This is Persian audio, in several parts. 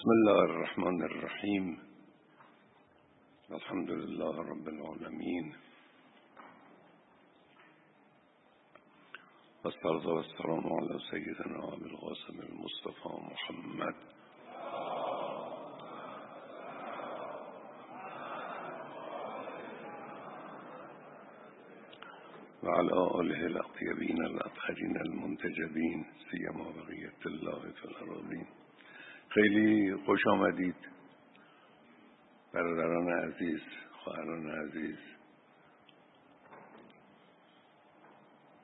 بسم الله الرحمن الرحیم الحمد لله رب العالمين. والصلاة والسلام على سيدنا أبي القاسم المصطفى محمد. وعلى آله الأطيبين الأطهرين المنتجبين سيما بقية الله في الأراضين. خیلی خوش آمدید. برادران عزیز خواهران عزیز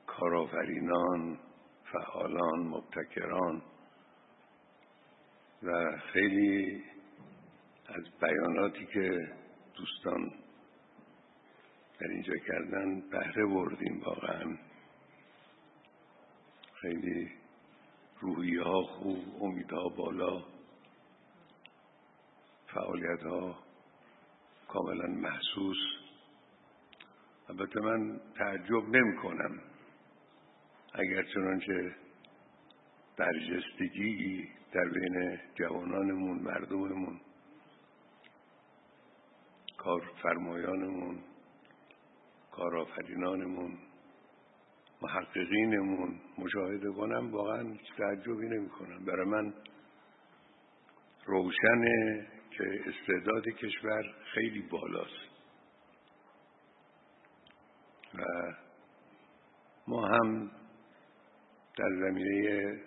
کارآفرینان فعالان مبتکران و خیلی از بیاناتی که دوستان در اینجا کردن بهره بردیم واقعا. خیلی روحی ها خوب امیدها بالا. فعالیت ها کاملا محسوس. البته من تعجب نمی کنم اگر چنانچه برجستگی در بین جوانانمون مردممون کارفرمایانمون کارآفرینانمون محققینمون مشاهده کنم واقعا تعجبی نمی کنم برای من روشنه که استعداد کشور خیلی بالاست. و ما هم در زمینه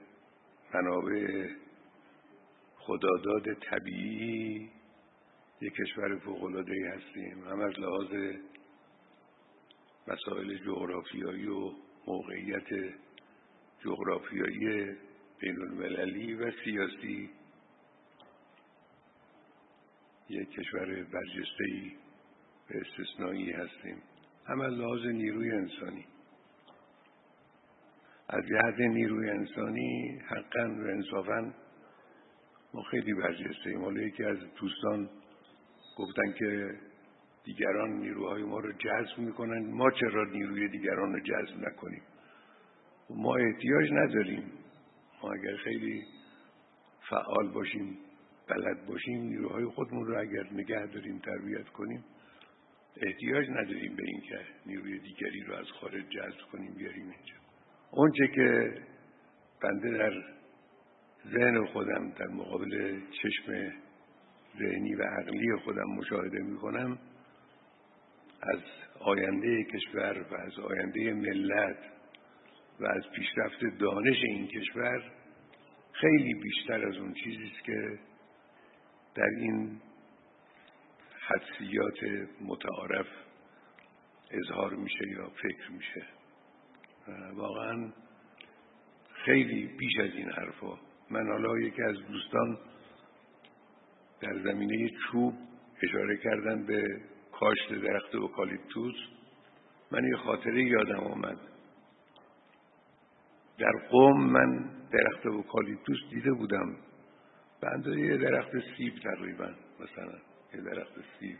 منابع خداداد طبیعی یک کشور فوق‌العاده‌ای هستیم. هم از لحاظ مسائل جغرافیایی و موقعیت جغرافیایی بین المللی و سیاسی یک کشور برجسته‌ای به استثنایی هستیم. هم از لحاظ نیروی انسانی. از جهت نیروی انسانی حقا و انصافا ما خیلی برجسته ایم حالا یکی از دوستان گفتن که دیگران نیروهای ما رو جذب می‌کنن. ما چرا نیروی دیگران رو جذب نکنیم؟ ما احتیاج نداریم. ما اگر خیلی فعال باشیم بلد باشیم نیروهای خودمون رو اگر نگه داریم تربیت کنیم. احتیاج نداریم به اینکه نیروی دیگری رو از خارج جذب کنیم بیاریم اینجا. اونچه که بنده در ذهن خودم در مقابل چشم ذهنی و عقلی خودم مشاهده می‌کنم از آینده کشور و از آینده ملت و از پیشرفت دانش این کشور خیلی بیشتر از اون چیزی است که در این حدسیات متعارف اظهار میشه یا فکر میشه. واقعا خیلی بیش از این حرفا. من حالا یکی از دوستان در زمینه چوب اشاره کردن به کاشت درخت اوکالیپتوس. من یه خاطره یادم آمد. در قوم من درخت اوکالیپتوس دیده بودم. به اندازه یه درخت سیب تقریبا مثلا یه درخت سیب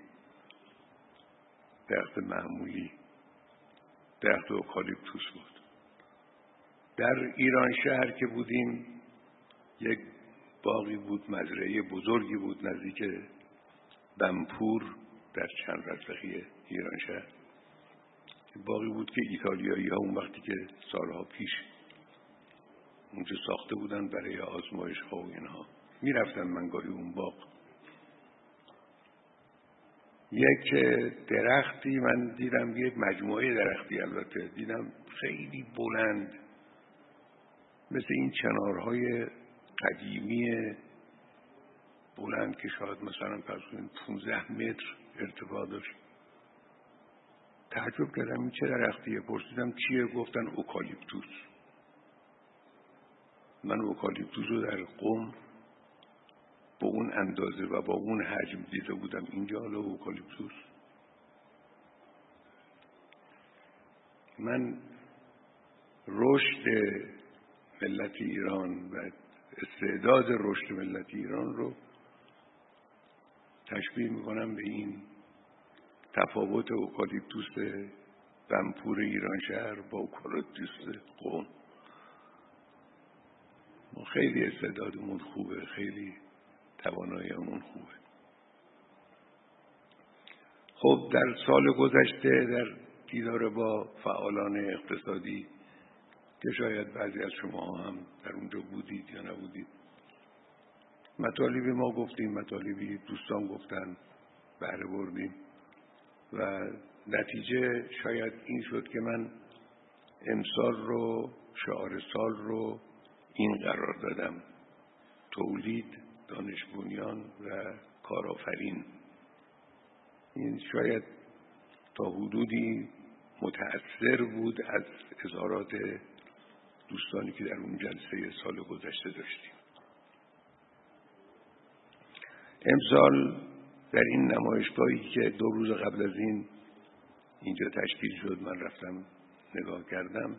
درخت معمولی درخت اوکالیپتوس بود. در ایران شهر که بودیم یک باقی بود مزرعه بزرگی بود نزدیک بمپور در چند رزقی ایران شهر. باقی بود که ایتالیایی ها اون وقتی که سالها پیش اونجا ساخته بودن برای آزمایش ها و اینها. می‌رفتم من گاهی اون باغ. یک درختی من دیدم یک مجموعه درختی البته دیدم خیلی بلند مثل این چنارهای قدیمی بلند که شاید مثلا پس 15 متر ارتفاع داشت. تعجب کردم این چه درختیه. پرسیدم چیه؟ گفتن اوکالیپتوس. من اوکالیپتوس رو در قم با اون اندازه و با اون حجم دیده بودم. اینجا حالا اوکالیپتوس. من رشد ملت ایران و استعداد رشد ملت ایران رو تشبیه می‌کنم به این تفاوت اوکالیپتوس بمپور ایران شهر با اوکالیپتوس قم ما خیلی استعدادمون خوبه خیلی تواناییمون خوبه. خب در سال گذشته در دیدار با فعالان اقتصادی که شاید بعضی از شما هم در اونجا بودید یا نبودید مطالبی ما گفتیم مطالبی دوستان گفتن بهره بردیم و نتیجه شاید این شد که من امسال رو شعار سال رو این قرار دادم. تولید دانش بنیان و کارآفرین. این شاید تا حدودی متأثر بود از اظهارات دوستانی که در اون جلسه سال گذشته داشتیم. امسال در این نمایشگاهی که دو روز قبل از این اینجا تشکیل شد من رفتم نگاه کردم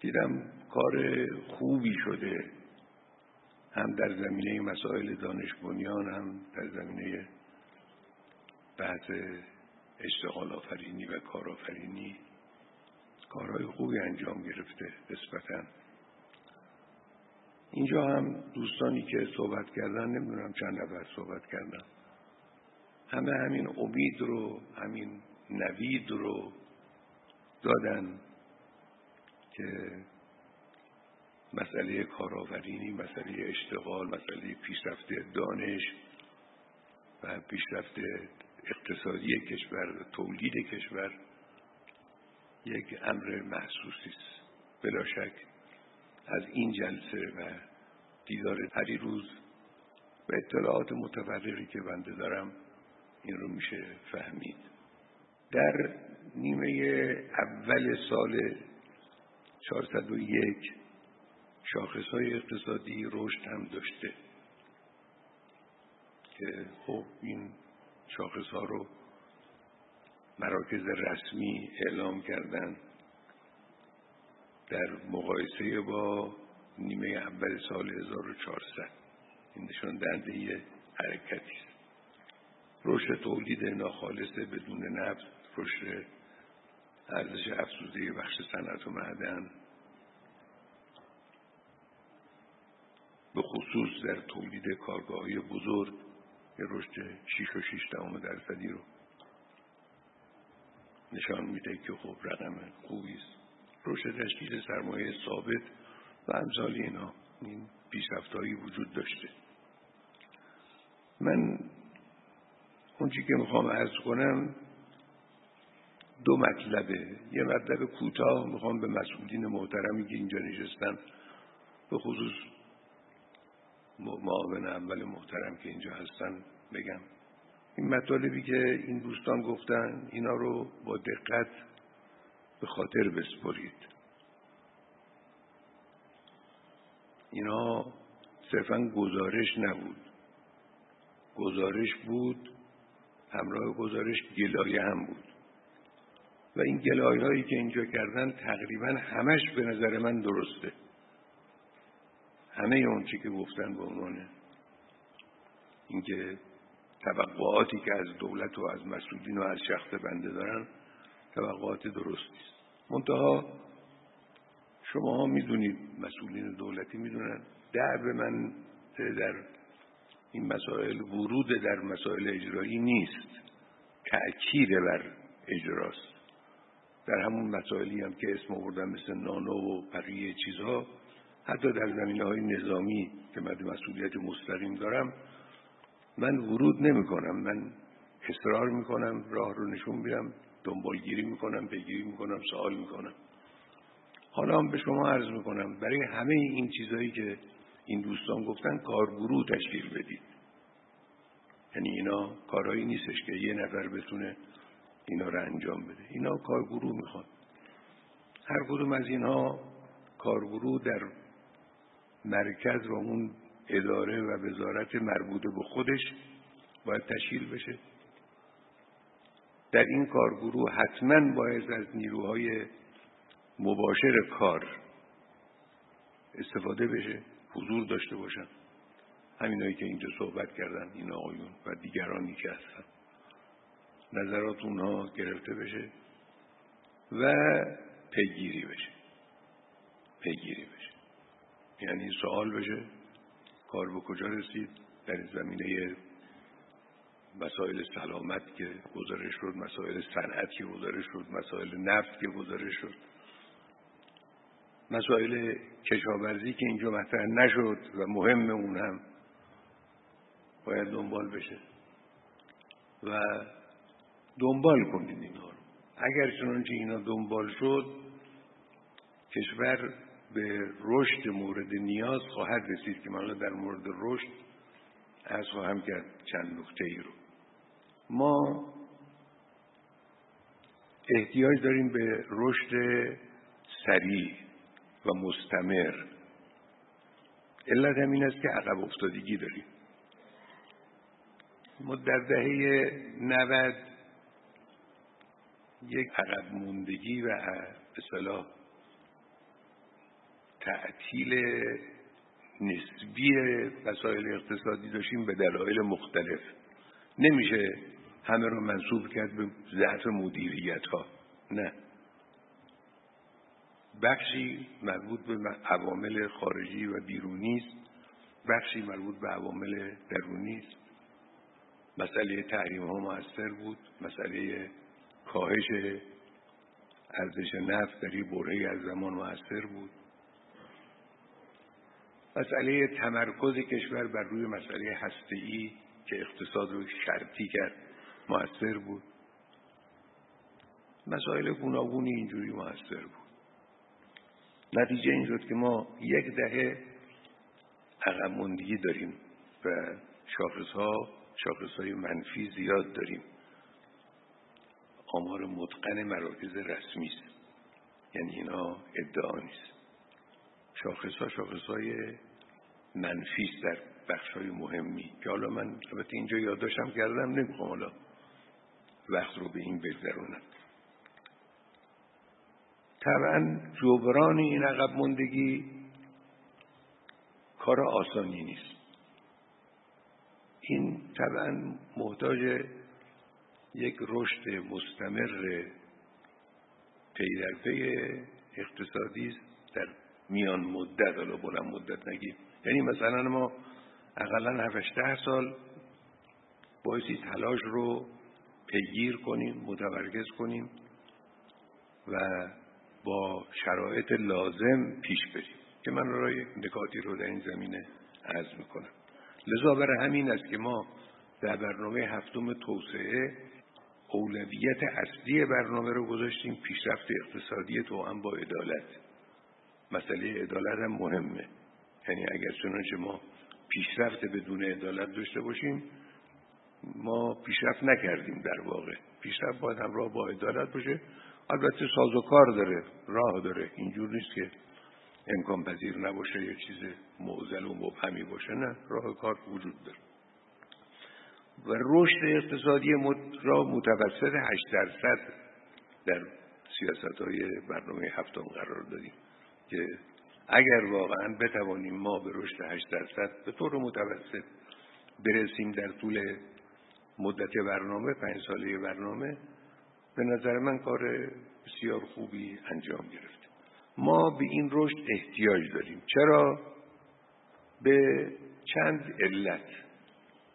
دیدم کار خوبی شده. هم در زمینه مسائل دانش بنیان هم در زمینه بحث اشتغال آفرینی و کارآفرینی کارهای خوبی انجام گرفته نسبتا. اینجا هم دوستانی که صحبت کردن نمی‌دونم چند نفر صحبت کردن. همه همین امید رو همین نوید رو دادن که مسئله کارآفرینی مسئله اشتغال مسئله پیشرفت دانش و پیشرفت اقتصادی کشور و تولید کشور یک امر محسوسی است. بلا شک از این جلسه و دیدار روز و اطلاعات متفرقی که بنده دارم این رو میشه فهمید. در نیمه اول سال 401 شاخص های اقتصادی رشد هم داشته. که خب این شاخص ها رو مراکز رسمی اعلام کردن. در مقایسه با نیمه اول سال 1400 این نشان دهنده حرکتی است. رشد تولید ناخالص بدون نفت رشد ارزش افزوده بخش صنعت و معدن به خصوص در تولید کارگاه بزرگ یه رشد 6 و 6 دهم درصدی رو نشان میده که خب رقم خوبی است. رشد تشکیل سرمایه ثابت و امثال اینا این پیشرفتهایی وجود داشته. من اونچی که می‌خوام ارز کنم دو مطلبه. یه مطلب کوتاه می‌خوام به مسئولین محترمی که اینجا نشستن به خصوص معاون اول محترم که اینجا هستن بگم. این مطالبی که این دوستان گفتن اینا رو با دقت به خاطر بسپرید. اینا صرفا گزارش نبود. گزارش بود همراه گزارش گلایه هم بود. و این گلایه هایی که اینجا کردن تقریبا همش به نظر من درسته. همه اون چی که گفتن به عنوان اینکه توقعاتی که از دولت و از مسئولین و از شخص بنده دارن توقعات درستی است. منتها شما ها می‌دونید مسئولین دولتی می‌دونن درد من در این مسائل ورود در مسائل اجرایی نیست. تأکید بر اجراست. در همون مسائلی هم که اسم آوردن مثل نانو و بقیه چیزها حتی در زمینه های نظامی که من مسئولیت مستقیم دارم من ورود نمی کنم من اصرار می کنم راه رو نشون میدم دنبالگیری می کنم پیگیری می کنم سوال می کنم حالا هم به شما عرض می کنم برای همه این چیزهایی که این دوستان گفتن کارگروه تشکیل بدید. یعنی اینا کارهایی نیستش که یه نفر بتونه اینا رو انجام بده. اینا کارگروه می‌خواد هر کدوم از اینها کارگروه در مرکز و اون اداره و وزارت مربوطه به خودش باید تشکیل بشه. در این کارگروه حتما باید از نیروهای مباشر کار استفاده بشه حضور داشته باشن. همینایی که اینجا صحبت کردن این آقایون و دیگرانی که هستن. نظرات اونها گرفته بشه و پیگیری بشه. پیگیری بشه. یعنی سوال بشه کار به کجا رسید؟ در زمینه مسائل سلامت که گزارش شد مسائل صنعت که گزارش شد مسائل نفت که گزارش شد. مسائل کشاورزی که اینجا مطرح نشد و مهم اون هم باید دنبال بشه. و دنبال کنید اینها رو. اگر چنانچه اینا دنبال شد کشور به رشد مورد نیاز خواهد رسید که من در مورد رشد از خواهم کرد چند نکته ای رو. ما احتیاج داریم به رشد سریع و مستمر. علت هم این است که عقب افتادگی داریم. ما در دهه 90 یک عقب موندگی و به صلاح تعطیل نسبی وسایل اقتصادی داشتیم به دلایل مختلف. نمیشه همه رو منصوب کرد به ضعف مدیریت ها نه. بخشی مربوط به عوامل خارجی و بیرونی است. بخشی مربوط به عوامل درونی است. مسئله تحریم ها موثر بود. مسئله کاهش ارزش نفت در این برهی از زمان موثر بود. مسئله تمرکز کشور بر روی مسئله هسته‌ای که اقتصاد رو شرطی کرد موثر بود. مسائل گوناگونی اینجوری موثر بود. نتیجه این شد که ما یک دهه عقب داریم و شاخص ها شاخص های منفی زیاد داریم. آمار متقن مراکز رسمی است. یعنی اینا ادعا نیست. شاخص ها شاخص های منفی در بخش های مهمی. که حالا من البته اینجا یادداشتم کردم نمی‌خوام حالا وقت رو به این بگذرونم. طبعا جبران این عقب مندگی کار آسانی نیست. این طبعا محتاج یک رشد مستمر پی اقتصادی در میان مدت حالا بلند مدت نگیم. یعنی مثلا ما اقلا 7 سال بایستی تلاش رو پیگیر کنیم متمرکز کنیم و با شرایط لازم پیش بریم. که من رای نکاتی رو در این زمینه عرض می‌کنم. لذا برای همین است که ما در برنامه هفتم توسعه اولویت اصلی برنامه رو گذاشتیم پیشرفت اقتصادی هم با عدالت. مسئله عدالت هم مهمه. یعنی اگر چنانچه ما پیشرفت بدون عدالت داشته باشیم ما پیشرفت نکردیم در واقع. پیشرفت باید همراه با عدالت باشه. البته ساز و کار داره راه داره. اینجور نیست که امکان پذیر نباشه یک چیز معزل و مبهمی باشه نه. راه کار وجود داره. و رشد اقتصادی را متوسط 8 درصد در سیاست های برنامه هفتم قرار دادیم که اگر واقعا بتوانیم ما به رشد 8 درصد به طور متوسط برسیم در طول مدت برنامه پنج ساله برنامه به نظر من کار بسیار خوبی انجام گرفت. ما به این رشد احتیاج داریم. چرا؟ به چند علت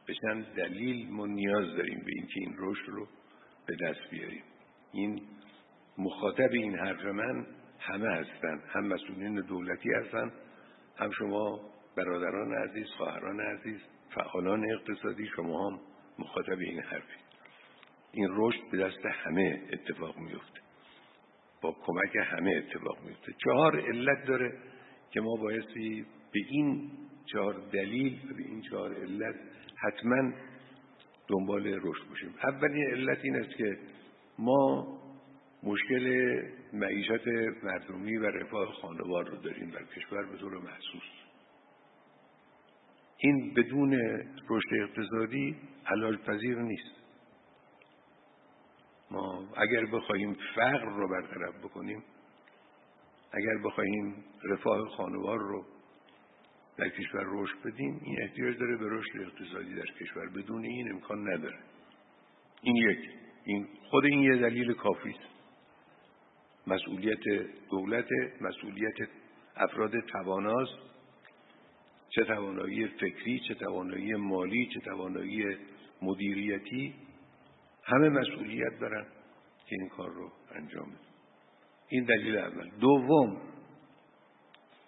به چند دلیل ما نیاز داریم به اینکه این رشد رو به دست بیاریم. این مخاطب این حرف من همه هستند هم مسئولین دولتی هستند هم شما برادران عزیز خواهران عزیز فعالان اقتصادی شما هم مخاطب این حرفی. این رشد به دست همه اتفاق میفته با کمک همه اتفاق میفته چهار علت داره که ما بایستی به این چهار دلیل به این چهار علت حتما دنبال رشد باشیم. اولین علت این است که ما مشکل معیشت مردمی و رفاه خانوار رو داریم در کشور به طور محسوس این بدون رشد اقتصادی علاج پذیر نیست. ما اگر بخواهیم فقر رو برطرف بکنیم اگر بخواهیم رفاه خانوار رو در کشور رشد بدیم این احتیاج داره به رشد اقتصادی در کشور. بدون این امکان نداره. این یک. این خود این یه دلیل کافی است. مسئولیت دولت مسئولیت افراد تواناست. چه توانایی فکری چه توانایی مالی چه توانایی مدیریتی همه مسئولیت دارن که این کار رو انجام بدن. این دلیل اول. دوم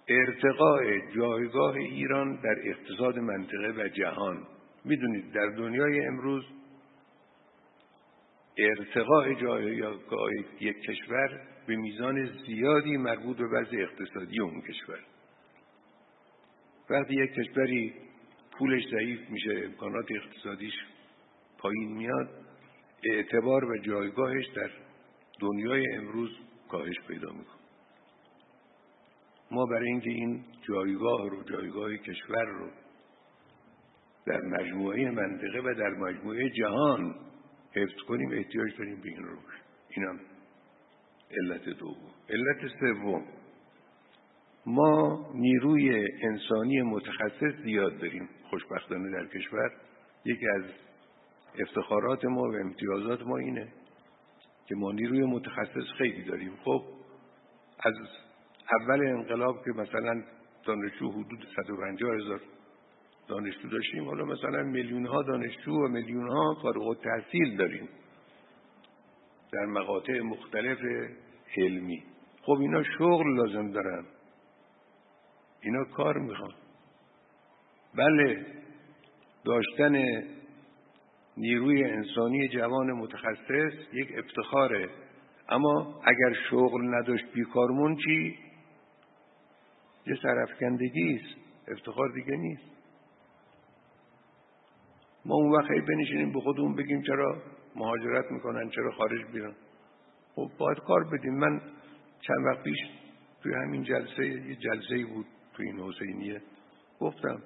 ارتقاء جایگاه ایران در اقتصاد منطقه و جهان. می‌دونید در دنیای امروز ارتقاء جایگاه یک کشور به میزان زیادی مربوط به وضع اقتصادی اون کشور. وقتی یک کشوری پولش ضعیف میشه امکانات اقتصادیش پایین میاد اعتبار و جایگاهش در دنیای امروز کاهش پیدا می‌کنه. ما برای اینکه این جایگاه رو جایگاه کشور رو در مجموعه منطقه و در مجموعه جهان حفظ کنیم احتیاج داریم به این رو اینم علت دوم علت سوم ما نیروی انسانی متخصص زیاد داریم خوشبختانه در کشور. یکی از افتخارات ما و امتیازات ما اینه که ما نیروی متخصص خیلی داریم. خب از اول انقلاب که مثلا دانشجو حدود 150 هزار دانشجو داشتیم حالا مثلا میلیون ها دانشجو و میلیون ها فارغ تحصیل داریم. در مقاطع مختلف علمی. خب اینا شغل لازم دارن. اینا کار می‌خوان. بله داشتن نیروی انسانی جوان متخصص یک افتخاره. اما اگر شغل نداشت بیکارمون چی؟ یه سرفکندگی است. افتخار دیگه نیست. ما اون وقت بنشینیم به خودمون بگیم چرا مهاجرت می‌کنن چرا خارج بیرن خب باید کار بدیم. من چند وقت پیش توی همین جلسه یه جلسه بود توی این حسینیه. گفتم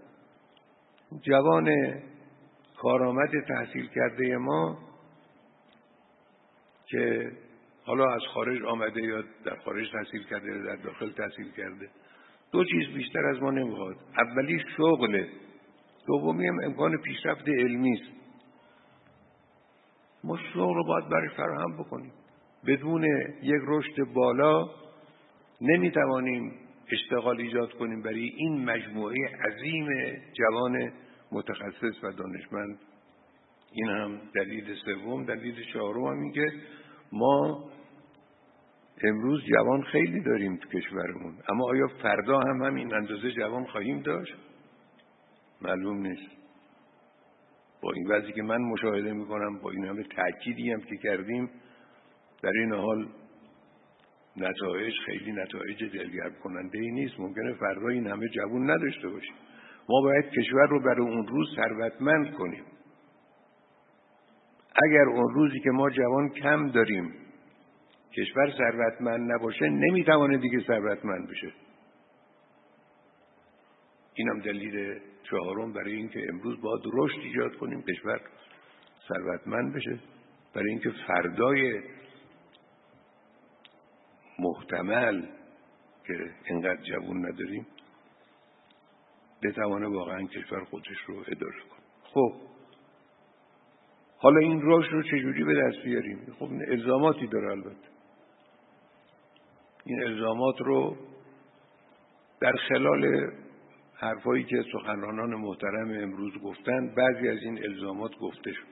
جوان کارآمد تحصیل کرده ما که حالا از خارج آمده یا در خارج تحصیل کرده یا در داخل تحصیل کرده دو چیز بیشتر از ما نمی‌خواد. اولی شغله. دومی هم امکان پیشرفت علمی است. ما شغل رو باید برای فراهم بکنیم. بدون یک رشد بالا نمی‌توانیم اشتغال ایجاد کنیم برای این مجموعه عظیم جوان متخصص و دانشمند. این هم دلیل سوم. دلیل چهارم هم این که ما امروز جوان خیلی داریم تو کشورمون. اما آیا فردا هم همین اندازه جوان خواهیم داشت؟ معلوم نیست. با این وضعی که من مشاهده می‌کنم با این همه تأکیدی هم که کردیم در این حال نتایج خیلی نتایج دلگرم کننده ای نیست. ممکنه فردا این همه جوان نداشته باشیم. ما باید کشور رو برای اون روز ثروتمند کنیم. اگر اون روزی که ما جوان کم داریم کشور ثروتمند نباشه نمی‌توانه دیگه ثروتمند بشه. اینم دلیل چهارم برای اینکه امروز باید رشد ایجاد کنیم کشور ثروتمند بشه. برای اینکه فردای محتمل که اینقدر جوون نداریم بتوانه واقعا کشور خودش رو اداره کنه. خب حالا این رشد رو چجوری به دست بیاریم؟ خب الزاماتی داره البته. این الزامات رو در خلال حرفایی که سخنرانان محترم امروز گفتند بعضی از این الزامات گفته شد.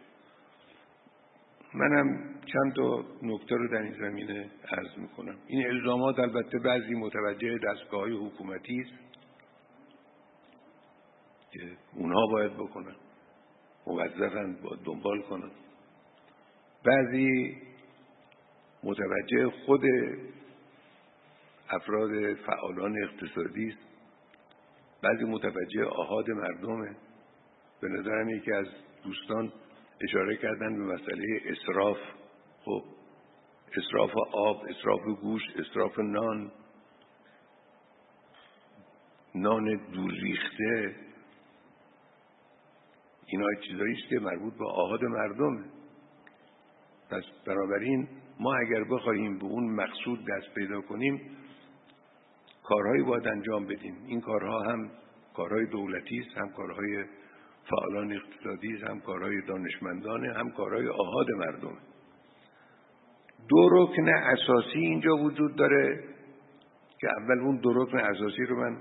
منم چند تا نکته رو در این زمینه عرض می‌کنم. این الزامات البته بعضی متوجه دستگاه های حکومتی است که اونها باید بکنن. موظفن باید دنبال کنن. بعضی متوجه خود افراد فعالان اقتصادی است بعضی متوجه آهاد مردمه. به نظرم یکی از دوستان اشاره کردن به مسئله اصراف خب اصراف آب اصراف گوشت اصراف نان. نان دور ریخته اینا چیزایی است که مربوط به آهاد مردمه. پس بنابراین ما اگر بخواهیم به اون مقصود دست پیدا کنیم کارهایی باید انجام بدیم. این کارها هم کارهای دولتی است هم کارهای فعالان اقتصادی است هم کارهای دانشمندانه هم کارهای آهاد مردم. دو رکن اساسی اینجا وجود داره که اول اون دو رکن اساسی رو من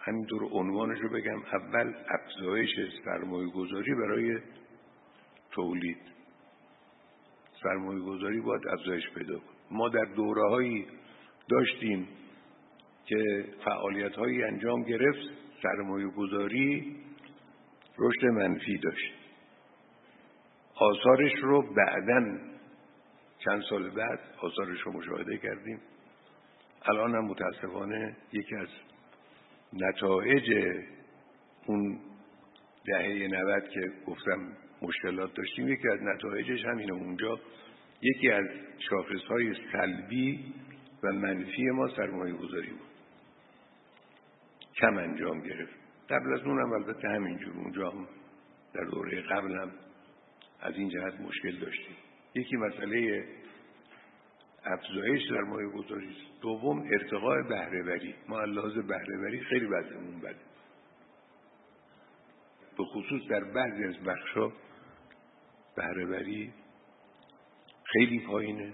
همینطور عنوانش رو بگم. اول افزایش سرمایه گذاری برای تولید. سرمایه گذاری باید افزایش پیدا کن ما در دوره داشتیم که فعالیت هایی انجام گرفت سرمایه گذاری رشد منفی داشت. آثارش رو بعدا چند سال بعد آثارش رو مشاهده کردیم. الان هم متاسفانه یکی از نتایج اون دهه 90 که گفتم مشکلات داشتیم یکی از نتایجش همینه. اونجا یکی از شاخص های سلبی و منفی ما سرمایه گذاری بود. کم انجام گرفت. قبل از اونم البته همینجور اونجا هم در دوره قبل هم از این جهت مشکل داشتیم. یکی مسئله افزایش سرمایه گذاری دوم ارتقاء بهرهوری. ما لحاظ بهرهوری خیلی وضعمون بده. به خصوص در بعضی از بخشا بهرهوری خیلی پایینه.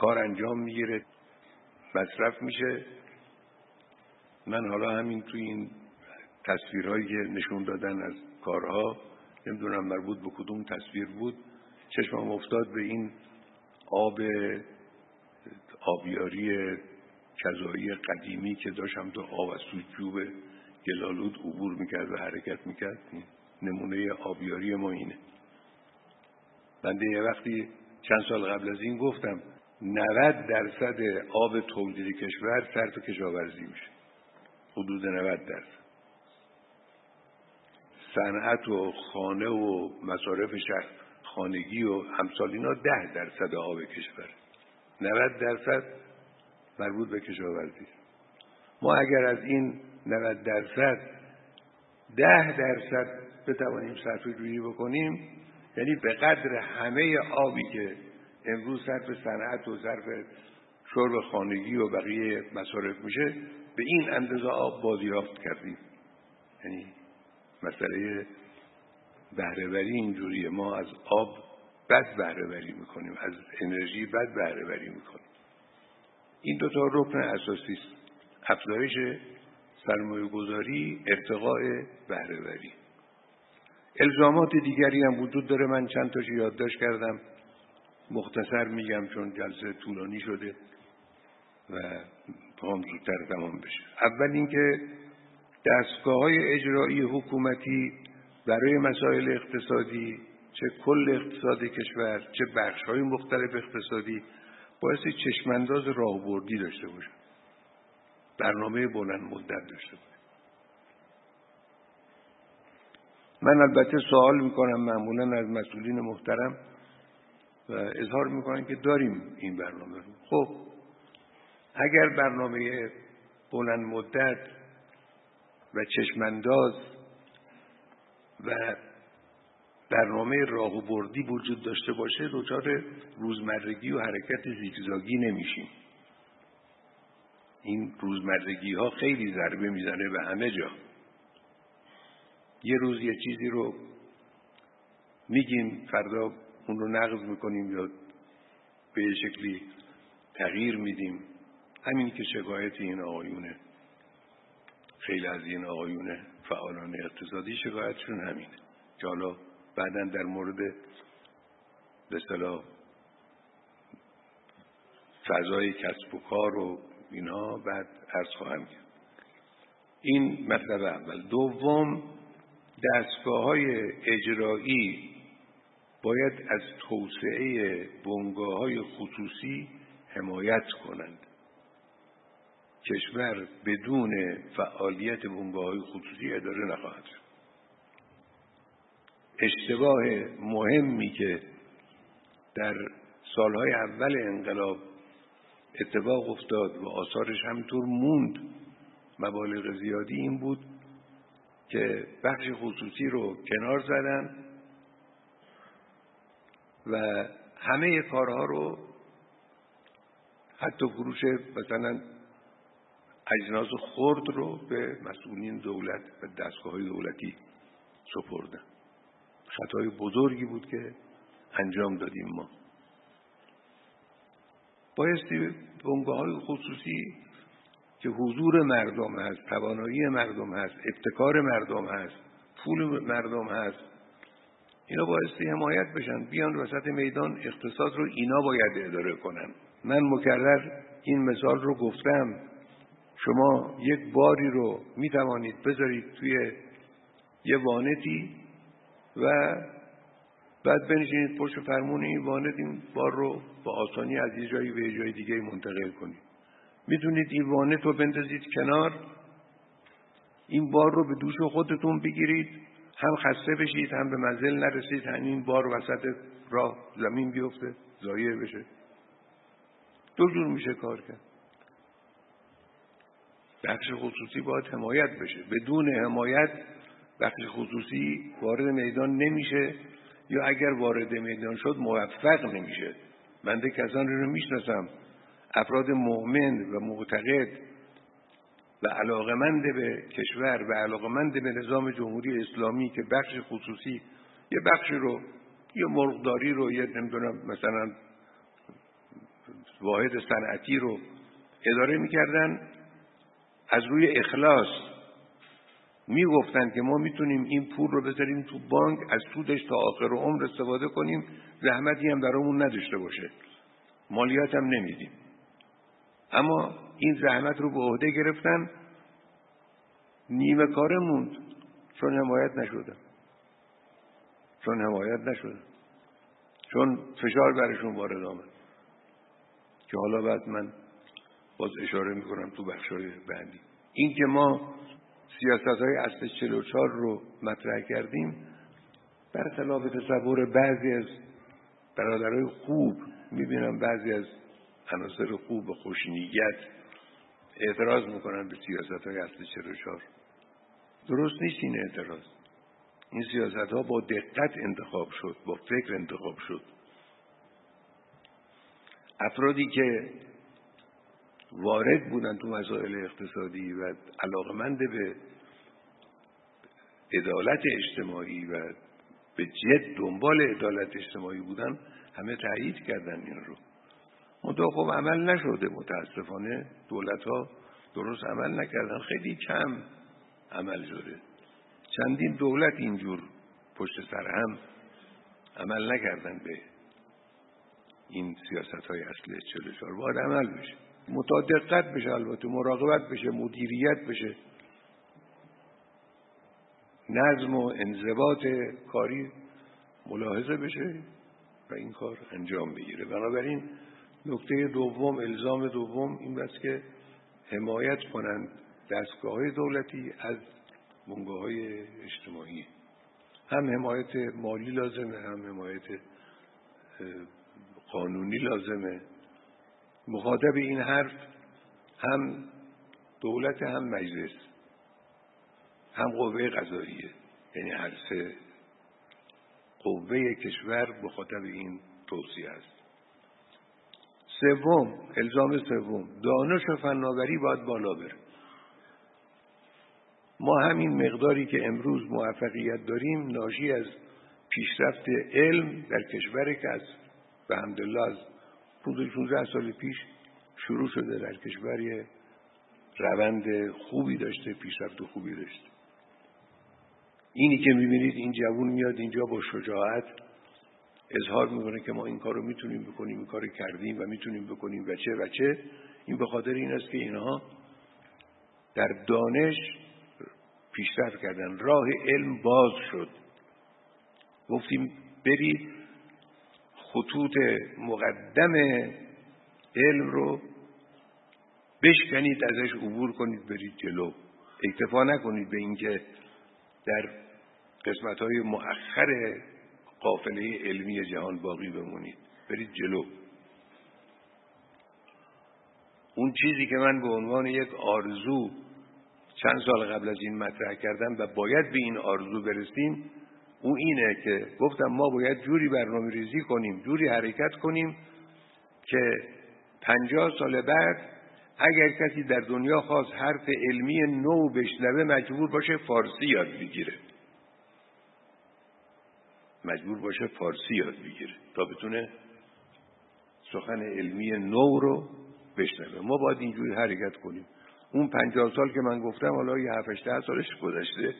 کار انجام می‌گیره مصرف میشه. من حالا همین توی این تصویرهایی که نشون دادن از کارها نمی‌دونم مربوط به کدوم تصویر بود چشمم افتاد به این آب آبیاری کذایی قدیمی که داشتم تو آب از تو جوب گلالود عبور می‌کرد و حرکت می‌کرد. نمونه آبیاری ما اینه. بنده یه وقتی چند سال قبل از این گفتم 90 درصد آب تولید کشور صرف کشاورزی میشه. حدود 90 درصد. صنعت و خانه و مصارف شهر خانگی و همسال اینا ده درصد آب کشور. 90 درصد مربوط به کشاورزی. ما اگر از این 90 درصد ده درصد بتوانیم صرفه جویی بکنیم یعنی به قدر همه آبی که امروز صرف صنعت و صرف شرب خانگی و بقیه مصارف میشه به این اندازه آب بازیافت کردیم. یعنی مسئله بهرهوری اینجوریه. ما از آب بد بهرهوری می‌کنیم از انرژی بد بهرهوری می‌کنیم. این دو تا رکن اساسی است. افزایش سرمایه گذاری ارتقاء بهرهوری. الزامات دیگری هم وجود داره. من چند تاشو یادداشت کردم. مختصر میگم چون جلسه طولانی شده و هم زودتر تمام بشه. اول اینکه دستگاه های اجرایی حکومتی برای مسائل اقتصادی چه کل اقتصاد کشور چه بخش های مختلف اقتصادی باعث چشمانداز راهبردی داشته باشه. برنامه بلند مدت داشته باشه. من البته سوال می‌کنم معمولا از مسئولین محترم و اظهار می‌کنن که داریم این برنامه رو. خب اگر برنامه بلند مدت و چشمانداز و برنامه راه و بردی وجود داشته باشه دچار روزمرگی و حرکت زیگزاگی نمیشیم. این روزمرگی ها خیلی ضربه می‌زنه به همه جا. یه روز یه چیزی رو میگیم فردا اون رو نقض می‌کنیم یا به شکلی تغییر میدیم. همین که شکایت این آقایونه خیلی از این آقایون فعالان اقتصادی شکایتشون همینه. که حالا بعدا در مورد به صلاح فضای کسب و کار و اینها بعد عرض خواهم کرد. این مطلب اول. دوم دستگاه های اجرایی باید از توسعه بنگاه های خصوصی حمایت کنند. کشور بدون فعالیت بنگاه های خصوصی اداره نخواهد شد. اشتباه مهمی که در سالهای اول انقلاب اتفاق افتاد و آثارش همینطور موند مبالغ زیادی این بود که بخش خصوصی رو کنار زدن و همه کارها رو حتی فروش مثلا اجناس خرد رو به مسئولین دولت و دستگاه های دولتی سپردن. خطای بزرگی بود که انجام دادیم ما. بایستی بنگاه های خصوصی که حضور مردم هست توانایی مردم هست ابتکار مردم هست پول مردم هست اینا بایستی حمایت بشن بیان وسط میدان اقتصاد رو اینا باید اداره کنن. من مکرر این مثال رو گفتم. شما یک باری رو می توانید بذارید توی یه وانتی و بعد بنشینید پشت فرمون این وانت این بار رو با آسانی از یه جایی به یه جای دیگه منتقل کنید. می‌تونید این وانت رو بندازید کنار. این بار رو به دوش خودتون بگیرید. هم خسته بشید هم به منزل نرسید همین بار وسط راه زمین بیفته ضایع بشه. دو جور میشه کار کرد. بخش خصوصی باید حمایت بشه. بدون حمایت بخش خصوصی وارد میدان نمیشه یا اگر وارد میدان شد موفق نمیشه. بنده کسانی رو می‌شناسم. افراد مؤمن و معتقد و علاقمند به کشور و علاقمند به نظام جمهوری اسلامی که بخش خصوصی یه بخشی رو یه مرغداری رو یه نمی‌دونم مثلا واحد صنعتی رو اداره می‌کردن. از روی اخلاص می‌گفتن که ما می‌تونیم این پول رو بذاریم تو بانک از سودش تا آخر عمر استفاده کنیم. زحمتی هم برامون نداشته باشه. مالیات هم نمیدیم. اما این زحمت رو به عهده گرفتن نیمه کاره موند. چون حمایت نشده. چون حمایت نشده. چون فشار برشون وارد آمد. که حالا بعد من باز اشاره می‌کنم تو بخشای بعدی. این که ما سیاست های اصل 44 رو مطرح کردیم برخلاف تصور بعضی از برادرهای خوب می‌بینم بعضی از عناصر خوب و خوشنیت اعتراض می‌کنن به سیاست های اصل 44 درست نیست این اعتراض. این سیاست ها با دقت انتخاب شد با فکر انتخاب شد. افرادی که وارد بودن تو مسائل اقتصادی و علاقمند به عدالت اجتماعی و به جد دنبال عدالت اجتماعی بودن همه تایید کردن این رو. منتها خب عمل نشده متاسفانه دولت ها درست عمل نکردن. خیلی کم عمل شده. چندین دولت اینجور پشت سر هم عمل نکردن به این سیاست های اصلی 44 باید عمل بشه. متادقت بشه البته مراقبت بشه مدیریت بشه. نظم و انضباط کاری ملاحظه بشه و این کار انجام بگیره. بنابراین نکته دوم الزام دوم این بس که حمایت کنند دستگاه های دولتی از بنگاه های اجتماعی. هم حمایت مالی لازمه هم حمایت قانونی لازمه. مخاطب این حرف هم دولت هم مجلس هم قوه قضاییه. یعنی هر سه قوه کشور مخاطب این توصیه است. سوم الزام سوم. دانش و فناوری باید بالا بره. ما همین مقداری که امروز موفقیت داریم ناشی از پیشرفت علم در کشور که از به همدلله از 15 سال پیش شروع شده در کشور روند خوبی داشته پیشرفت خوبی داشته. اینی که می‌بینید این جوون میاد اینجا با شجاعت اظهار می‌کنه که ما این کار رو می‌تونیم بکنیم این کار کردیم و می‌تونیم بکنیم و چه و چه. این به خاطر این است که اینها در دانش پیشرفت کردن. راه علم باز شد. گفتیم برید خطوط مقدم علم رو بشکنید ازش عبور کنید برید جلو. اکتفا نکنید به اینکه در قسمت های مؤخر قافله علمی جهان باقی بمونید. برید جلو. اون چیزی که من به عنوان یک آرزو چند سال قبل از این مطرح کردم و باید به این آرزو برسیم اون اینه که گفتم ما باید جوری برنامه ریزی کنیم جوری حرکت کنیم که پنجاه سال بعد اگر کسی در دنیا خواست حرف علمی نو بشنوه مجبور باشه فارسی یاد بگیره. مجبور باشه فارسی یاد بگیره تا بتونه سخن علمی نو رو بشنوه. ما باید اینجوری حرکت کنیم. اون پنجاه سال که من گفتم حالا یه هفت سالش گذشته.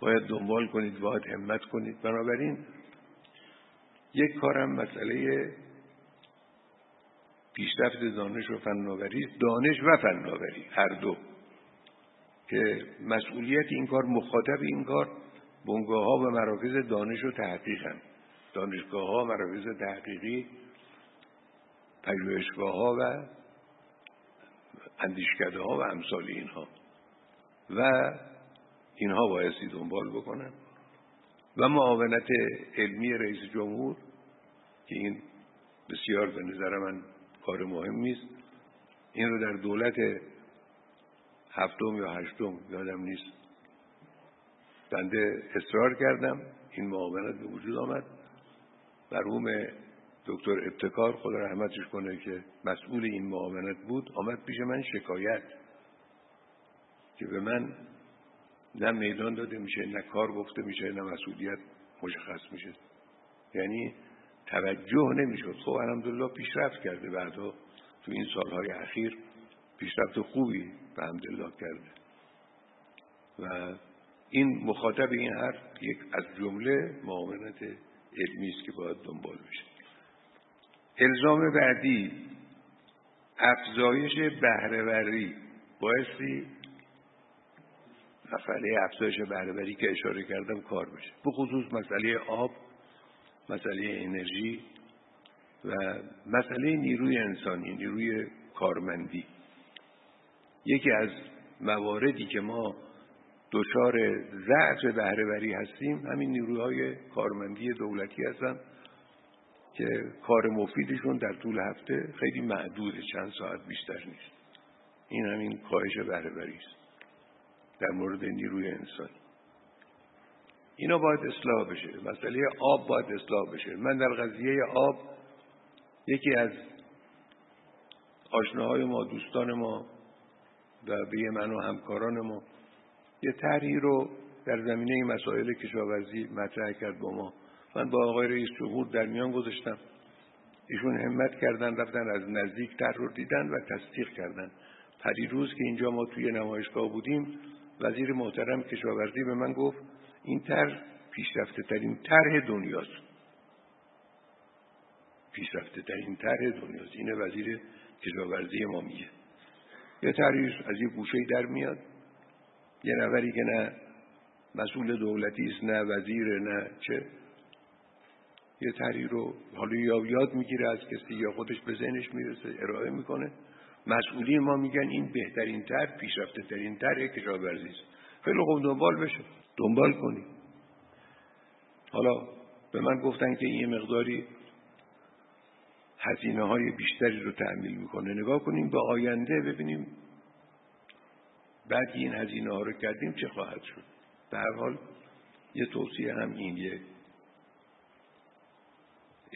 باید دنبال کنید باید همت کنید. بنابراین یک کارم مسئله پیشرفت دانش و فناوری دانش و فناوری هر دو. که مسئولیت این کار مخاطب این کار بنگاه ها و مراکز دانش و تحقیق هم. دانشگاه ها مراکز تحقیقی پژوهشگاه ها و اندیشکده ها و امثال اینها. و اینها بایستی دنبال بکنن. و معاونت علمی رئیس جمهور که این بسیار به نظر من کار مهمی است این رو در دولت هفتم یا هشتم یادم نیست. بنده اصرار کردم. این معاونت به وجود آمد. مرحوم دکتر ابتکار خدا رحمتش کنه که مسئول این معاونت بود آمد پیش من شکایت که به من نه میدان داده میشه نه کار گفته میشه نه مسئولیت مشخص میشه. یعنی توجه نمی‌شد. خب الحمدلله پیشرفت کرده. بعدا تو این سالهای اخیر پیشرفت خوبی به حمدالله کرده. و این مخاطب این حرف یک از جمله معاونت علمی است که باید دنبال بشه. الزام بعدی افزایش بهرهوری. بایستی مسئله افزایش بهرهوری که اشاره کردم کار بشه. به خصوص مسئله آب مسئله انرژی و مسئله نیروی انسانی نیروی کارمندی. یکی از مواردی که ما دچار ضعف بهرهوری هستیم. همین نیروهای کارمندی دولتی هستن که کار مفیدشون در طول هفته خیلی معدوده چند ساعت بیشتر نیست. این همین کاهش بهرهوری است در مورد نیروی انسانی اینا باید اصلاح بشه. مسئله آب باید اصلاح بشه. من در قضیه آب یکی از آشناهای ما دوستان ما و به من و همکاران ما یه طرحی رو در زمینه مسائل کشاورزی مطرح کرد با ما. من با آقای رئیس جمهور در میان گذاشتم. ایشون همت کردن رفتن از نزدیک طرح رو دیدن و تصدیق کردن. پریروز که اینجا ما توی نمایشگاه بودیم وزیر محترم کشاورزی به من گفت این طرح پیشرفته ترین طرح دنیاست. پیشرفته ترین طرح دنیاست. این وزیر کشاورزی ما میگه. یه طرحی از یه گوشه در میاد. یه نفری که نه مسئول دولتی است نه وزیر نه چه. یه طرحی رو حالا یا یاد می‌گیره از کسی یا خودش به ذهنش می‌رسه ارائه می‌کنه. مسئولین ما میگن این بهترین طرح پیشرفته ترین طرح کشاورزی است. خیلی خوب دنبال بشه. دنبال کنی. حالا به من گفتن که این مقداری هزینه های بیشتری رو تحمیل می‌کنه. نگاه کنیم به آینده ببینیم بعد این هزینه ها رو کردیم چه خواهد شد؟ هر حال یه توصیه هم این یه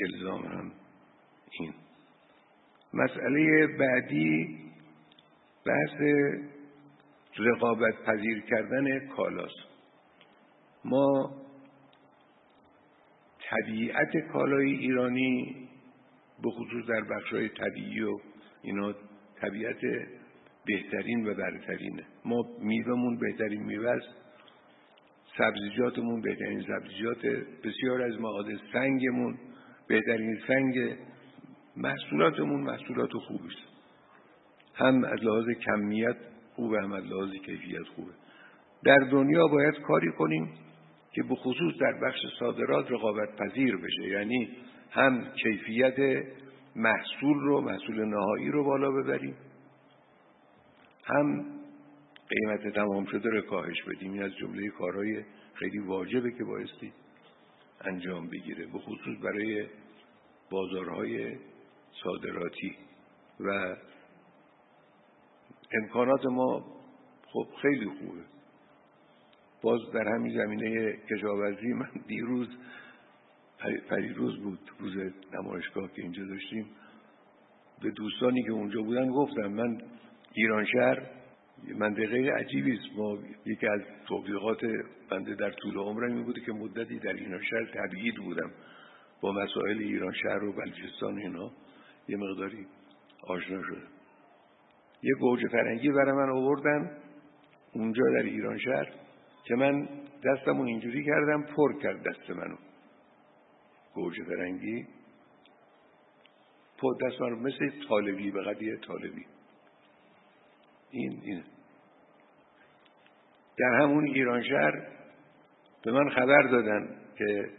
الزام هم این. مسئله بعدی بحث رقابت پذیر کردن کالاست. ما طبیعت کالای ایرانی به خصوص در بخشای طبیعی و اینا طبیعت بهترین و برترینه. ما میوهمون بهترین میوه است. سبزیجاتمون بهترین سبزیجات بسیار از معادن سنگمون بهترین سنگ محصولاتمون محصولات خوبی است. هم از لحاظ کمیت خوبه هم از لحاظ کیفیت خوبه. در دنیا باید کاری کنیم که به خصوص در بخش صادرات رقابت پذیر بشه. یعنی هم کیفیت محصول رو محصول نهایی رو بالا ببریم. هم قیمت تمام شده رو کاهش بدیم. این از جمله کارهای خیلی واجبه که بایستی انجام بگیره به خصوص برای بازارهای صادراتی. و امکانات ما خب خیلی خوبه. باز در همین زمینه کشاورزی من دیروز پریروز بود روز نمایشگاه که اینجا داشتیم. به دوستانی که اونجا بودن گفتم من ایران شهر منطقه عجیبی است. ما یکی از توضیحات بنده در طول عمرم این بوده که مدتی در ایران شهر تبعید بودم. با مسائل ایران شهر و بلوچستان اینا یه مقداری آشنا شدم. یه گوجه فرنگی برای من آوردن اونجا در ایران شهر که من دستمو اینجوری کردم پر کرد دست منو. گوجه فرنگی. پر دست منو مثل طالبی به قدیه طالبی. این اینه در همون ایران شهر به من خبر دادن که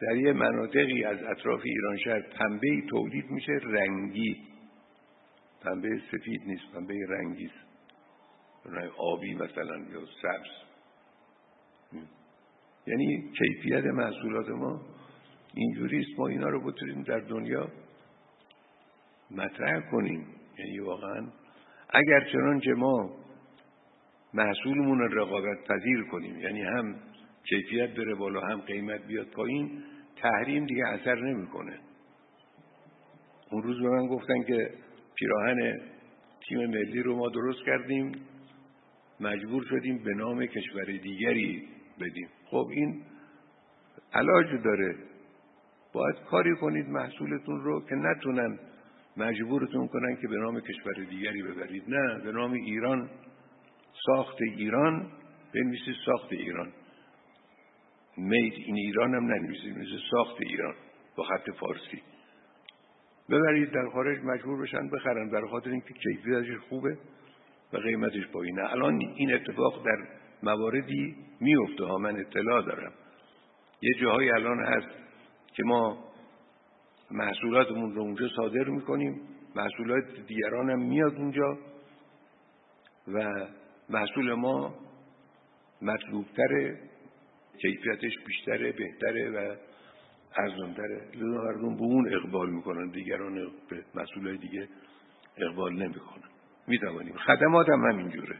در یه مناطقی از اطراف ایران شهر پنبه تولید میشه رنگی. پنبه سفید نیست پنبه رنگی است. آبی مثلا یا سبز. یعنی کیفیت محصولات ما اینجوری است. ما اینا رو بتونیم در دنیا مطرح کنیم. یعنی واقعا اگر چنانچه ما محصولمون رو رقابت پذیر کنیم یعنی هم کیفیت بره بالا هم قیمت بیاد پایین تحریم دیگه اثر نمی‌کنه. اون روز به من گفتن که پیراهن تیم ملی رو ما درست کردیم مجبور شدیم به نام کشور دیگری بدیم. خب این علاج داره. باید کاری کنید محصولتون رو که نتونن مجبورتون کنن که به نام کشور دیگری ببرید. نه به نام ایران. ساخت ایران بنویسید ساخت ایران. مید این ایران هم ننویسید مثل ساخت ایران با خط فارسی. ببرید در خارج مجبور بشن بخرن. برای خاطر اینکه کیفیتش خوبه و قیمتش پایینه. الان این اتفاق در مواردی میفته ها. من اطلاع دارم. یه جاهایی الان هست که ما محصولاتمون رو اونجا صادر می‌کنیم. محصولات دیگران هم میاد اونجا و محصول ما مطلوبتره کیفیتش بیشتره بهتره و ارزانتره. لذا مردم به اون اقبال می‌کنن دیگران به محصول دیگه اقبال نمی‌کنن. می‌توانیم. خدمات هم همینجوره.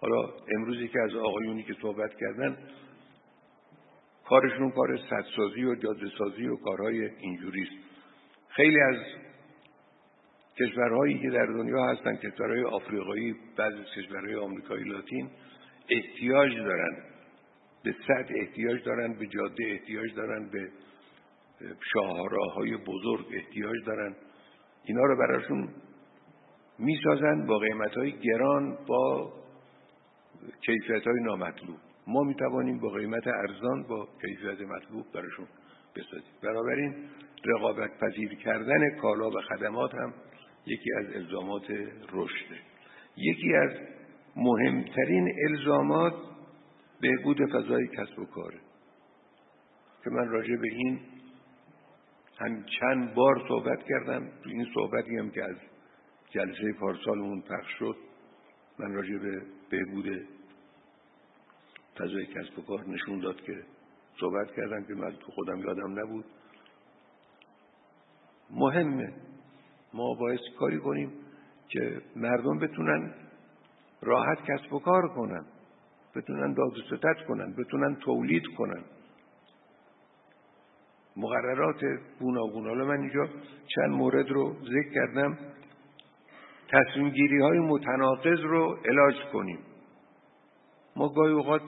حالا امروزی که از آقایونی که صحبت کردن کارشون کار سدسازی و جاده و کارهای اینجوریست خیلی از کشورهایی که در دنیا هستن کشورهای آفریقایی بعضی کشورهای آمریکایی لاتین احتیاج دارن به صد احتیاج دارن به جاده احتیاج دارن به شاهراه بزرگ احتیاج دارن. اینا رو براشون می‌سازن با قیمت های گران با کیفیت های نامطلوب. ما می‌توانیم با قیمت ارزان با کیفیت مطلوب براشون بسازیم. بنابراین رقابت پذیر کردن کالا و خدمات هم یکی از الزامات رشده. یکی از مهمترین الزامات بهبود فضای کسب و کاره. که من راجع به این هم چند بار صحبت کردم. تو این صحبتی هم که از جلسه پارسالمون پخش شد من راجع به بهبود فضای کسب و کار نشون داد که صحبت کردم که من تو خودم یادم نبود. مهمه. ما باید کاری کنیم که مردم بتونن راحت کسب و کار کنن. بتونن داد و ستت کنن. بتونن تولید کنن. مقررات گوناگون. حالا من اینجا چند مورد رو ذکر کردم. تصمیم گیری های متناقض رو علاج کنیم. ما گاهی اوقات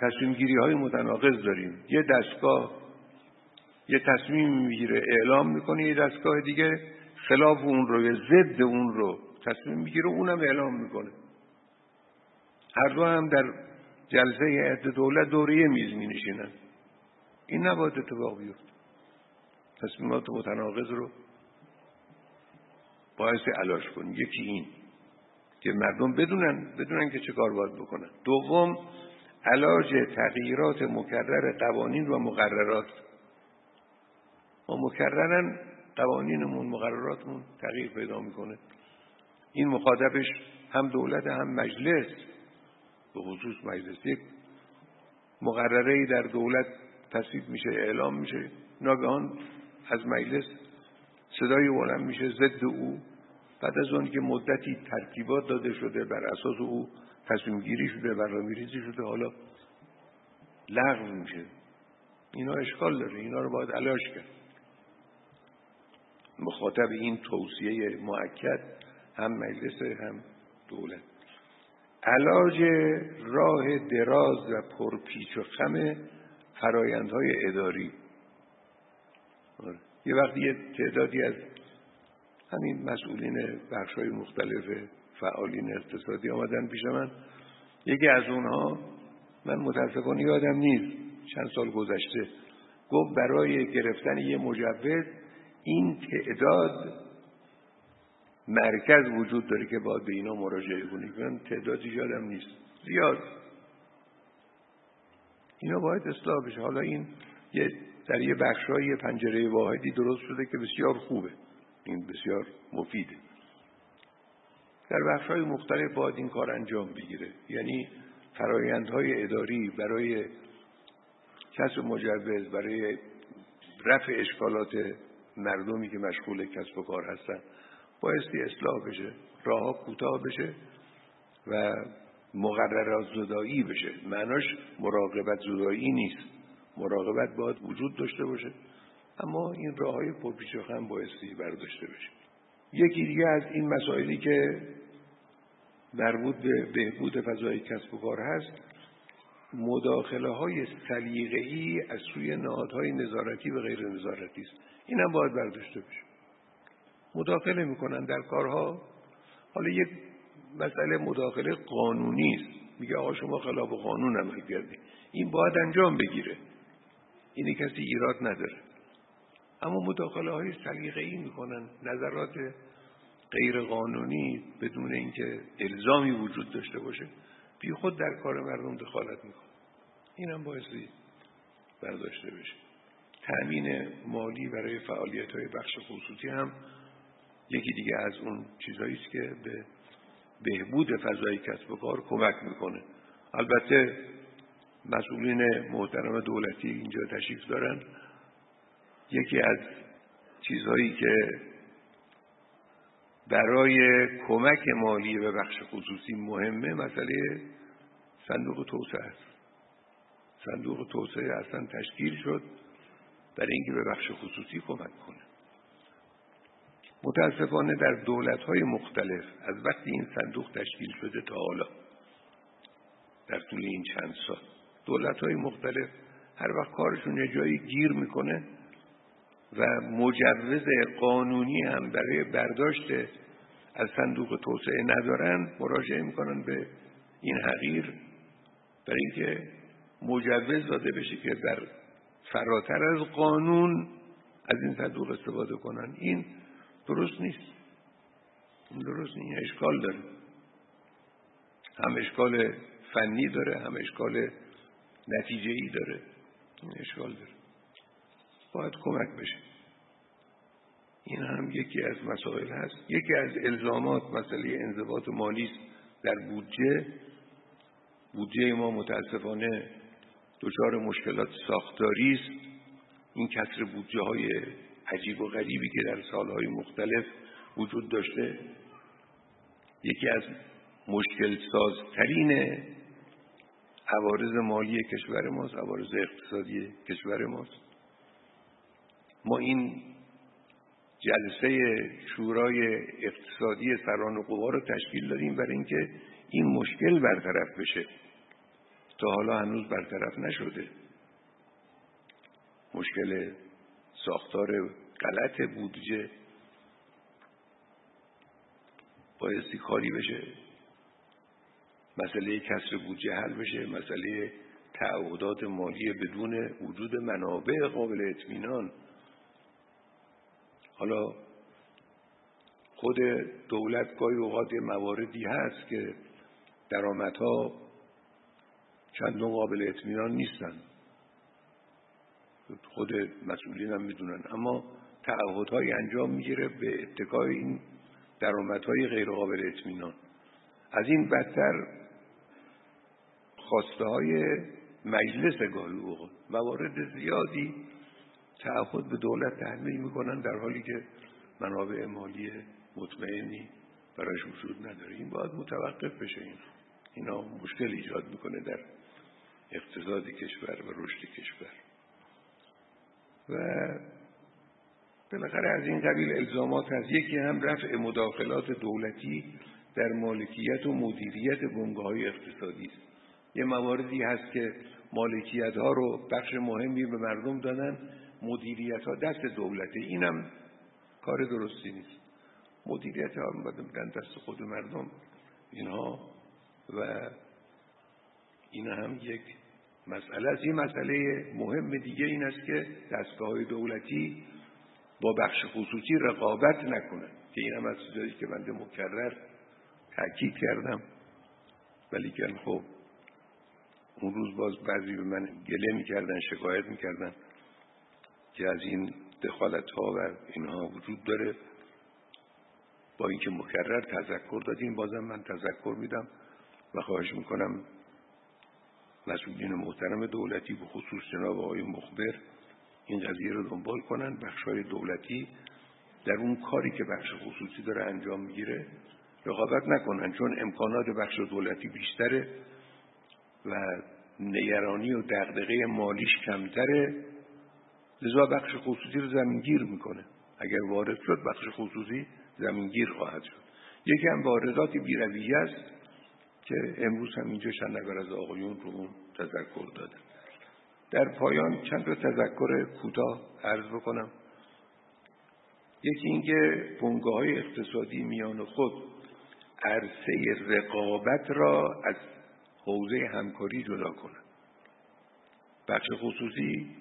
تصمیم گیری های متناقض داریم. یه دستگاه یه تصمیم می‌گیره اعلام می‌کنه یه دستگاه دیگه خلاف اون رو یا ضد اون رو تصمیم می‌گیره اونم اعلام می‌کنه. هر دو هم در جلسه هیئت دولت دوره میز می نشینن این نباید اتفاق بیفته. تصمیمات متناقض رو باعث علاج کن یکی این که مردم بدونن بدونن که چه کار باید بکنن. دوم علاج تغییرات مکرر قوانین و مقررات. ما مکررن قوانینمون مقرراتمون تغییر پیدا می‌کنه. این مخاطبش هم دولت هم مجلس به خصوص مجلس یک مقرره در دولت تصویب میشه اعلام میشه. ناگهان از مجلس صدای بلند میشه ضد او. بعد از اون که مدتی ترتیبات داده شده بر اساس او تصمیم گیری شده برنامه‌ریزی شده حالا لغو میشه. اینا اشکال داره. اینا رو باید علاج کرد. مخاطب این توصیه معکد هم مجلس هم دولت. علاج راه دراز و پرپیچ و خم فرایندهای اداری. یه وقتی یه تعدادی از همین مسئولین بخش های مختلف فعالین اقتصادی آمدن پیش من. یکی از اونها من متاسفانه یادم نیست چند سال گذشته گفت برای گرفتن یه مجوز این تعداد مرکز وجود داره که باید به اینا مراجعه کنید. من تعدادی یادم نیست. زیاد. اینا باید اصلاح بشه. حالا این یه در یه بخشای پنجره واحدی درست شده که بسیار خوبه. این بسیار مفیده. در بخشای مختلف باید این کار انجام بگیره. یعنی فرایندهای اداری برای کسب مجوز برای رفع اشکالات مردمی که مشغول کسب و کار هستن بایستی اصلاح بشه راه کوتاه بشه و مقررات زدایی بشه. معناش مراقبت زدایی نیست. مراقبت باید وجود داشته باشه. اما این راه های پرپیچ و خم بایستی برداشته بشه. یکی دیگه از این مسائلی که مربوط به بهبود فضای کسب و کار هست مداخله های سلیقه ای از سوی نهادهای نظارتی و غیر نظارتی است. این هم باید برداشته بشه. مداخله می‌کنن در کارها. حالا یک مسئله مداخله قانونی است. میگه آقا شما خلاف قانون عمل کردی این باید انجام بگیره. اینی کسی ایراد نداره. اما مداخله های سلیقه ای می‌کنن. نظرات غیر قانونی بدون اینکه الزامی وجود داشته باشه بی خود در کار مردم دخالت می‌کنه. اینم بایستی برداشته بشه. تأمین مالی برای فعالیت های بخش خصوصی هم یکی دیگه از اون چیزهایی است که به بهبود فضای کسب و کار کمک می‌کنه. البته مسئولین محترم دولتی اینجا تشریف دارن. یکی از چیزهایی که برای کمک مالی به بخش خصوصی مهمه مسئله صندوق توسعه است. صندوق توسعه اصلا تشکیل شد برای اینکه به بخش خصوصی کمک کنه. متاسفانه در دولت های مختلف از وقتی این صندوق تشکیل شده تا حالا در طول این چند سال دولت های مختلف هر وقت کارشون یه جایی گیر می‌کنه و مجوز قانونی هم برای برداشت از صندوق توسعه ندارن مراجعه می‌کنن به این حقیر برای اینکه مجوز داده بشه که در فراتر از قانون از این صندوق استفاده کنن. این درست نیست. این درست نیست. این اشکال داره. هم اشکال فنی داره هم اشکال نتیجه ای داره. این اشکال داره. باید کمک بشه. این هم یکی از مسائل هست. یکی از الزامات مسئله انضباط مالی در بودجه بودجه ما متاسفانه دچار مشکلات ساختاری است. این کسر بودجه های عجیب و غریبی که در سالهای مختلف وجود داشته یکی از مشکل سازترین عوارض مالی کشور ماست عوارض اقتصادی کشور ماست. ما این جلسه شورای اقتصادی سران قوا رو تشکیل دادیم برای اینکه این مشکل برطرف بشه. تا حالا هنوز برطرف نشده. مشکل ساختار غلط بودجه بایستی کاری بشه. مسئله کسر بودجه حل بشه. مسئله تعهدات مالی بدون وجود منابع قابل اطمینان. حالا خود دولت گاهی اوقات مواردی هست که درآمدها چندان قابل اطمینان نیستن. خود مسئولین هم می‌دونن. اما تعهدهایی انجام می‌گیره به اتکای این درآمدهای غیر قابل اطمینان. از این بدتر خواسته های مجلس گاهی اوقات موارد زیادی تعهد به دولت تحمیل می‌کنن در حالی که منابع مالی مطمئنی برایش وجود نداره. این باید متوقف بشه. این اینا مشکل ایجاد می‌کنه در اقتصاد کشور و رشد کشور. و بالاخره از این قبیل الزامات هست. یکی هم رفع مداخلات دولتی در مالکیت و مدیریت بنگاه های اقتصادی است. یه مواردی هست که مالکیت ها رو بخش مهمی به مردم دادن. مدیریت ها دست دولته. اینم کار درستی نیست. مدیریت ها بدن دست خود مردم. اینها و این هم یک مسئله است. یه مسئله مهم دیگه این است که دستگاه دولتی با بخش خصوصی رقابت نکنن. که این هم از چیزایی که بنده مکرر تاکید کردم. ولی خب اون روز باز بعضی به من گله می‌کردن شکایت می‌کردن. که از این دخالت ها و اینها وجود داره. با اینکه مکرر تذکر دادیم بازم من تذکر میدم و خواهش می‌کنم مسئولین محترم دولتی به خصوص جناب آقای مخبر این قضیه رو دنبال کنن. بخش های دولتی در اون کاری که بخش خصوصی داره انجام می‌گیره رقابت نکنن چون امکانات بخش دولتی بیشتره و نگرانی و دغدغه مالیش کمتره. لذا بخش خصوصی رو زمینگیر می‌کنه. اگر وارد شد بخش خصوصی زمینگیر خواهد شد. یکی هم واردات بیرویه است که امروز هم اینجا شنبر از آقایون رو اون تذکر دادن در پایان چند تا تذکر کوتاه عرض بکنم. یکی اینکه بنگاه های اقتصادی میان خود عرصه رقابت را از حوزه همکاری جدا کنند بخش خصوصی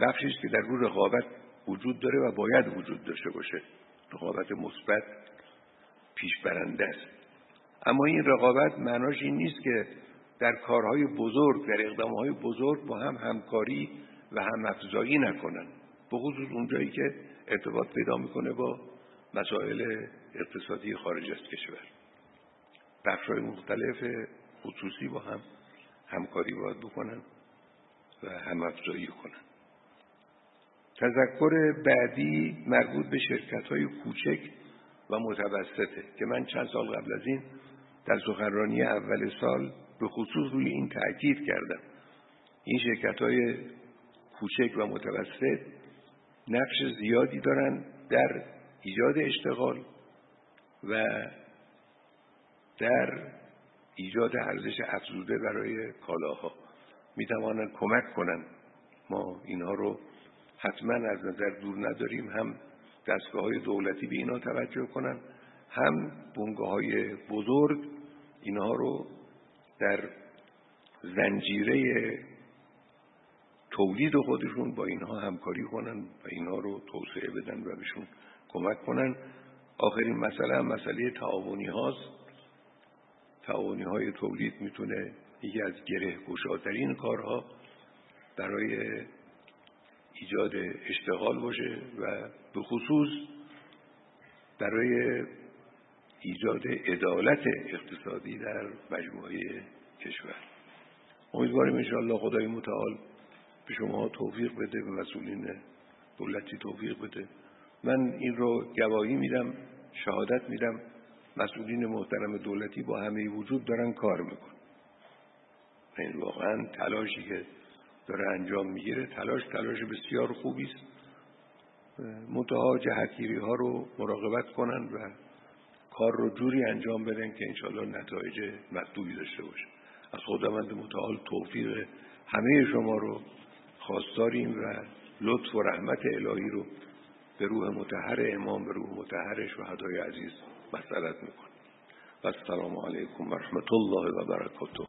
بخشی است که در رو رقابت وجود داره و باید وجود داشته باشه. رقابت مثبت پیش برنده است. اما این رقابت معناش این نیست که در کارهای بزرگ در اقدامهای بزرگ با هم همکاری و هم افزایی نکنن. به خصوص اونجایی که ارتباط پیدا می‌کنه با مسائل اقتصادی خارج از کشور. بخشهای مختلف خصوصی با هم همکاری باید بکنن و هم افزایی کنن. تذکر بعدی مربوط به شرکت های کوچک و متوسطه که من چند سال قبل از این در سخنرانی اول سال به خصوص روی این تاکید کردم. این شرکت های کوچک و متوسط نقش زیادی دارن در ایجاد اشتغال و در ایجاد ارزش افزوده برای کالاها. می توانند کمک کنند ما اینها رو حتما از نظر دور نداریم هم دستگاه های دولتی به اینا توجه کنن هم بونگاه های بزرگ اینها رو در زنجیره تولید خودشون با اینها همکاری کنن و اینها رو توسعه بدن و بهشون کمک کنن. آخرین مسئله هم مسئله تعاونی هاست. تعاونی های تولید می‌تونه یکی از گره گشاترین کارها برای ایجاد اشتغال باشه و به خصوص برای ایجاد عدالت اقتصادی در مجموعه کشور. امیدواریم انشاءالله خدای متعال به شما توفیق بده به مسئولین دولتی توفیق بده. من این رو گواهی میدم شهادت میدم. مسئولین محترم دولتی با همه وجود دارن کار میکن این واقعا تلاشی که داره انجام می‌گیره. تلاش تلاش بسیار خوبی است. منتها جهتگیری ها رو مراقبت کنن و کار رو جوری انجام بدن که انشالله نتایج مطلوبی داشته باشه. از خداوند متعال توفیق همه شما رو خواستاریم و لطف و رحمت الهی رو به روح متحر امام به روح متحر شهدای عزیز مسئلت می‌کنم. و السلام علیکم و رحمت الله و برکاته.